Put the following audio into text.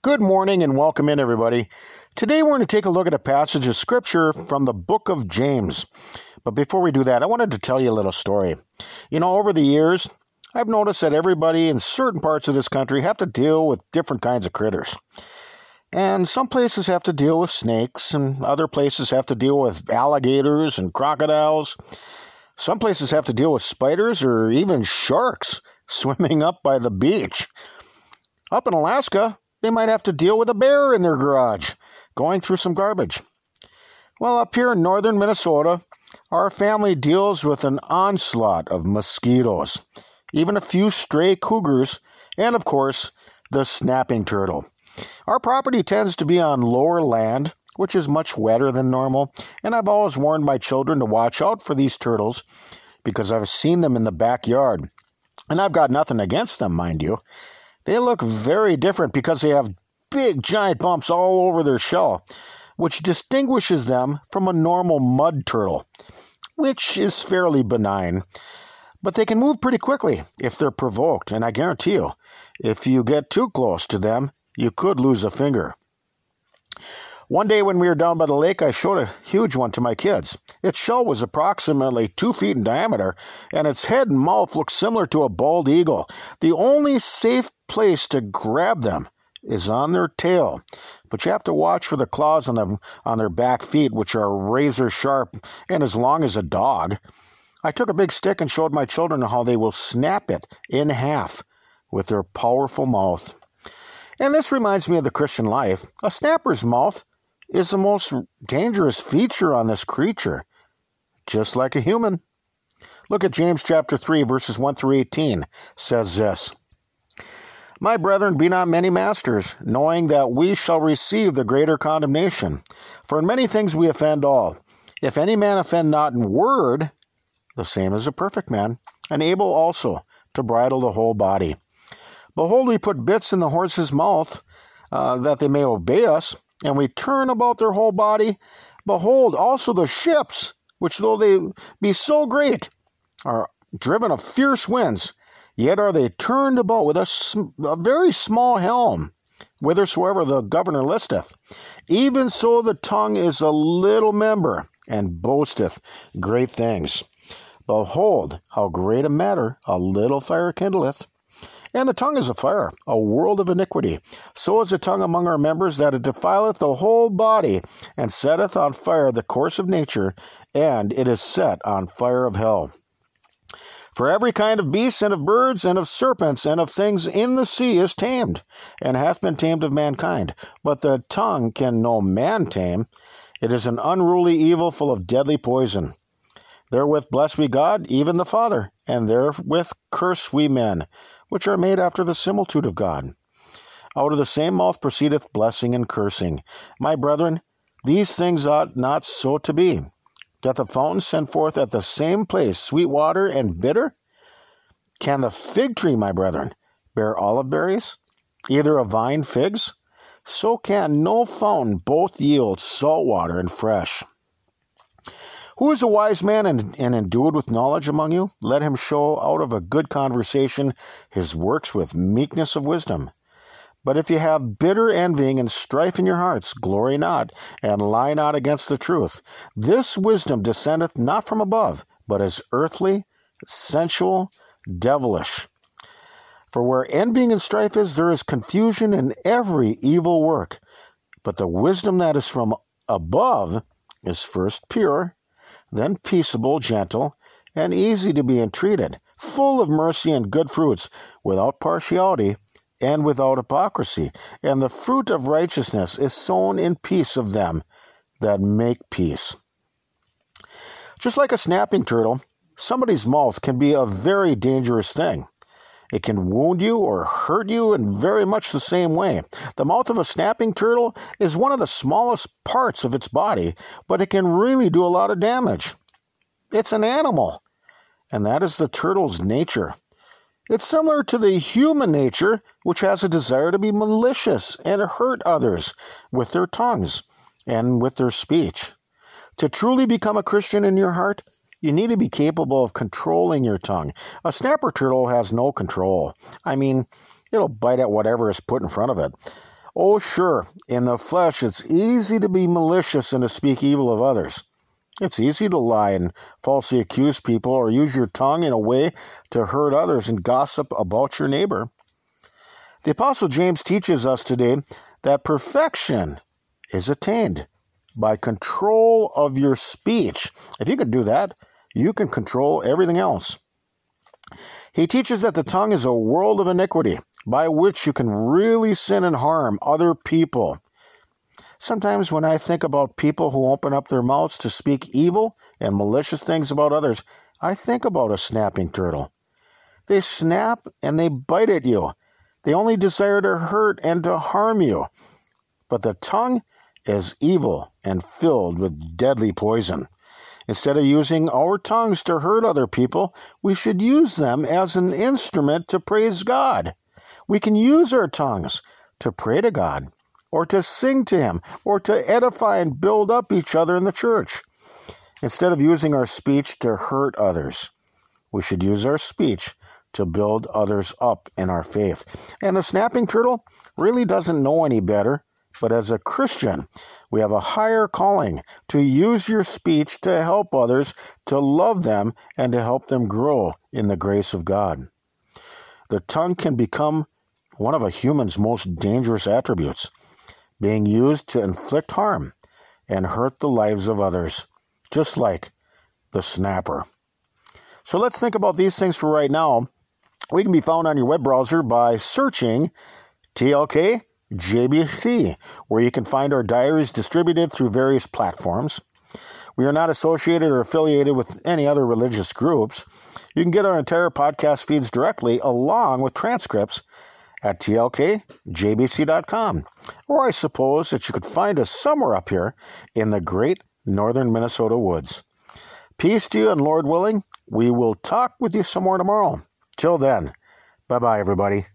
Good morning and welcome in, everybody. Today we're going to take a look at a passage of scripture from the book of James. But before we do that, I wanted to tell you a little story. You know, over the years, I've noticed that everybody in certain parts of this country have to deal with different kinds of critters. And some places have to deal with snakes, and other places have to deal with alligators and crocodiles. Some places have to deal with spiders or even sharks swimming up by the beach. Up in Alaska, they might have to deal with a bear in their garage going through some garbage. Well, up here in northern Minnesota, our family deals with an onslaught of mosquitoes, even a few stray cougars, and of course, the snapping turtle. Our property tends to be on lower land, which is much wetter than normal, and I've always warned my children to watch out for these turtles because I've seen them in the backyard. And I've got nothing against them, mind you. They look very different because they have big giant bumps all over their shell, which distinguishes them from a normal mud turtle, which is fairly benign. But they can move pretty quickly if they're provoked, and I guarantee you, if you get too close to them, you could lose a finger. One day when we were down by the lake, I showed a huge one to my kids. Its shell was approximately two feet in diameter, and its head and mouth looked similar to a bald eagle. The only safe place to grab them is on their tail, but you have to watch for the claws on them on their back feet, which are razor sharp and as long as a dog. I took a big stick and showed my children how they will snap it in half with their powerful mouth. And this reminds me of the Christian life. A snapper's mouth is the most dangerous feature on this creature, just like a human. Look at James chapter 3 verses 1 through 18 says this. My brethren, be not many masters, knowing that we shall receive the greater condemnation. For in many things we offend all. If any man offend not in word, the same is a perfect man, and able also to bridle the whole body. Behold, we put bits in the horse's mouth, uh, that they may obey us, and we turn about their whole body. Behold, also the ships, which though they be so great, are driven of fierce winds, yet are they turned about with a, a very small helm, whithersoever the governor listeth. Even so the tongue is a little member, and boasteth great things. Behold, how great a matter a little fire kindleth. And the tongue is a fire, a world of iniquity. So is the tongue among our members that it defileth the whole body, and setteth on fire the course of nature, and it is set on fire of hell. For every kind of beasts and of birds and of serpents and of things in the sea is tamed, and hath been tamed of mankind. But the tongue can no man tame. It is an unruly evil full of deadly poison. Therewith bless we God, even the Father, and therewith curse we men which are made after the similitude of God. Out of the same mouth proceedeth blessing and cursing. My brethren, these things ought not so to be. Doth the fountain send forth at the same place sweet water and bitter? Can the fig tree, my brethren, bear olive berries, either a vine figs? So can no fountain both yield salt water and fresh. Who is a wise man and, and endued with knowledge among you? Let him show out of a good conversation his works with meekness of wisdom. But if you have bitter envying and strife in your hearts, glory not, and lie not against the truth. This wisdom descendeth not from above, but is earthly, sensual, devilish. For where envying and strife is, there is confusion in every evil work. But the wisdom that is from above is first pure then peaceable, gentle, and easy to be entreated, full of mercy and good fruits, without partiality and without hypocrisy. And the fruit of righteousness is sown in peace of them that make peace. Just like a snapping turtle, somebody's mouth can be a very dangerous thing. It can wound you or hurt you in very much the same way. The mouth of a snapping turtle is one of the smallest parts of its body, but it can really do a lot of damage. It's an animal, and that is the turtle's nature. It's similar to the human nature, which has a desire to be malicious and hurt others with their tongues and with their speech. To truly become a Christian in your heart, you need to be capable of controlling your tongue. A snapper turtle has no control. I mean, it'll bite at whatever is put in front of it. Oh, sure, in the flesh it's easy to be malicious and to speak evil of others. It's easy to lie and falsely accuse people or use your tongue in a way to hurt others and gossip about your neighbor. The Apostle James teaches us today that perfection is attained by control of your speech. If you can do that, you can control everything else. He teaches that the tongue is a world of iniquity by which you can really sin and harm other people. Sometimes when I think about people who open up their mouths to speak evil and malicious things about others, I think about a snapping turtle. They snap and they bite at you. They only desire to hurt and to harm you. But the tongue is evil and filled with deadly poison. Instead of using our tongues to hurt other people, we should use them as an instrument to praise God. We can use our tongues to pray to God, or to sing to Him, or to edify and build up each other in the church. Instead of using our speech to hurt others, we should use our speech to build others up in our faith. And the snapping turtle really doesn't know any better but as a Christian, we have a higher calling to use your speech to help others, to love them, and to help them grow in the grace of God. The tongue can become one of a human's most dangerous attributes, being used to inflict harm and hurt the lives of others, just like the snapper. So let's think about these things for right now. We can be found on your web browser by searching TLK JBC, where you can find our diaries distributed through various platforms. We are not associated or affiliated with any other religious groups. You can get our entire podcast feeds directly along with transcripts at tlkjbc.com. Or I suppose that you could find us somewhere up here in the great northern Minnesota woods. Peace to you, and Lord willing, we will talk with you some more tomorrow. Till then, bye bye, everybody.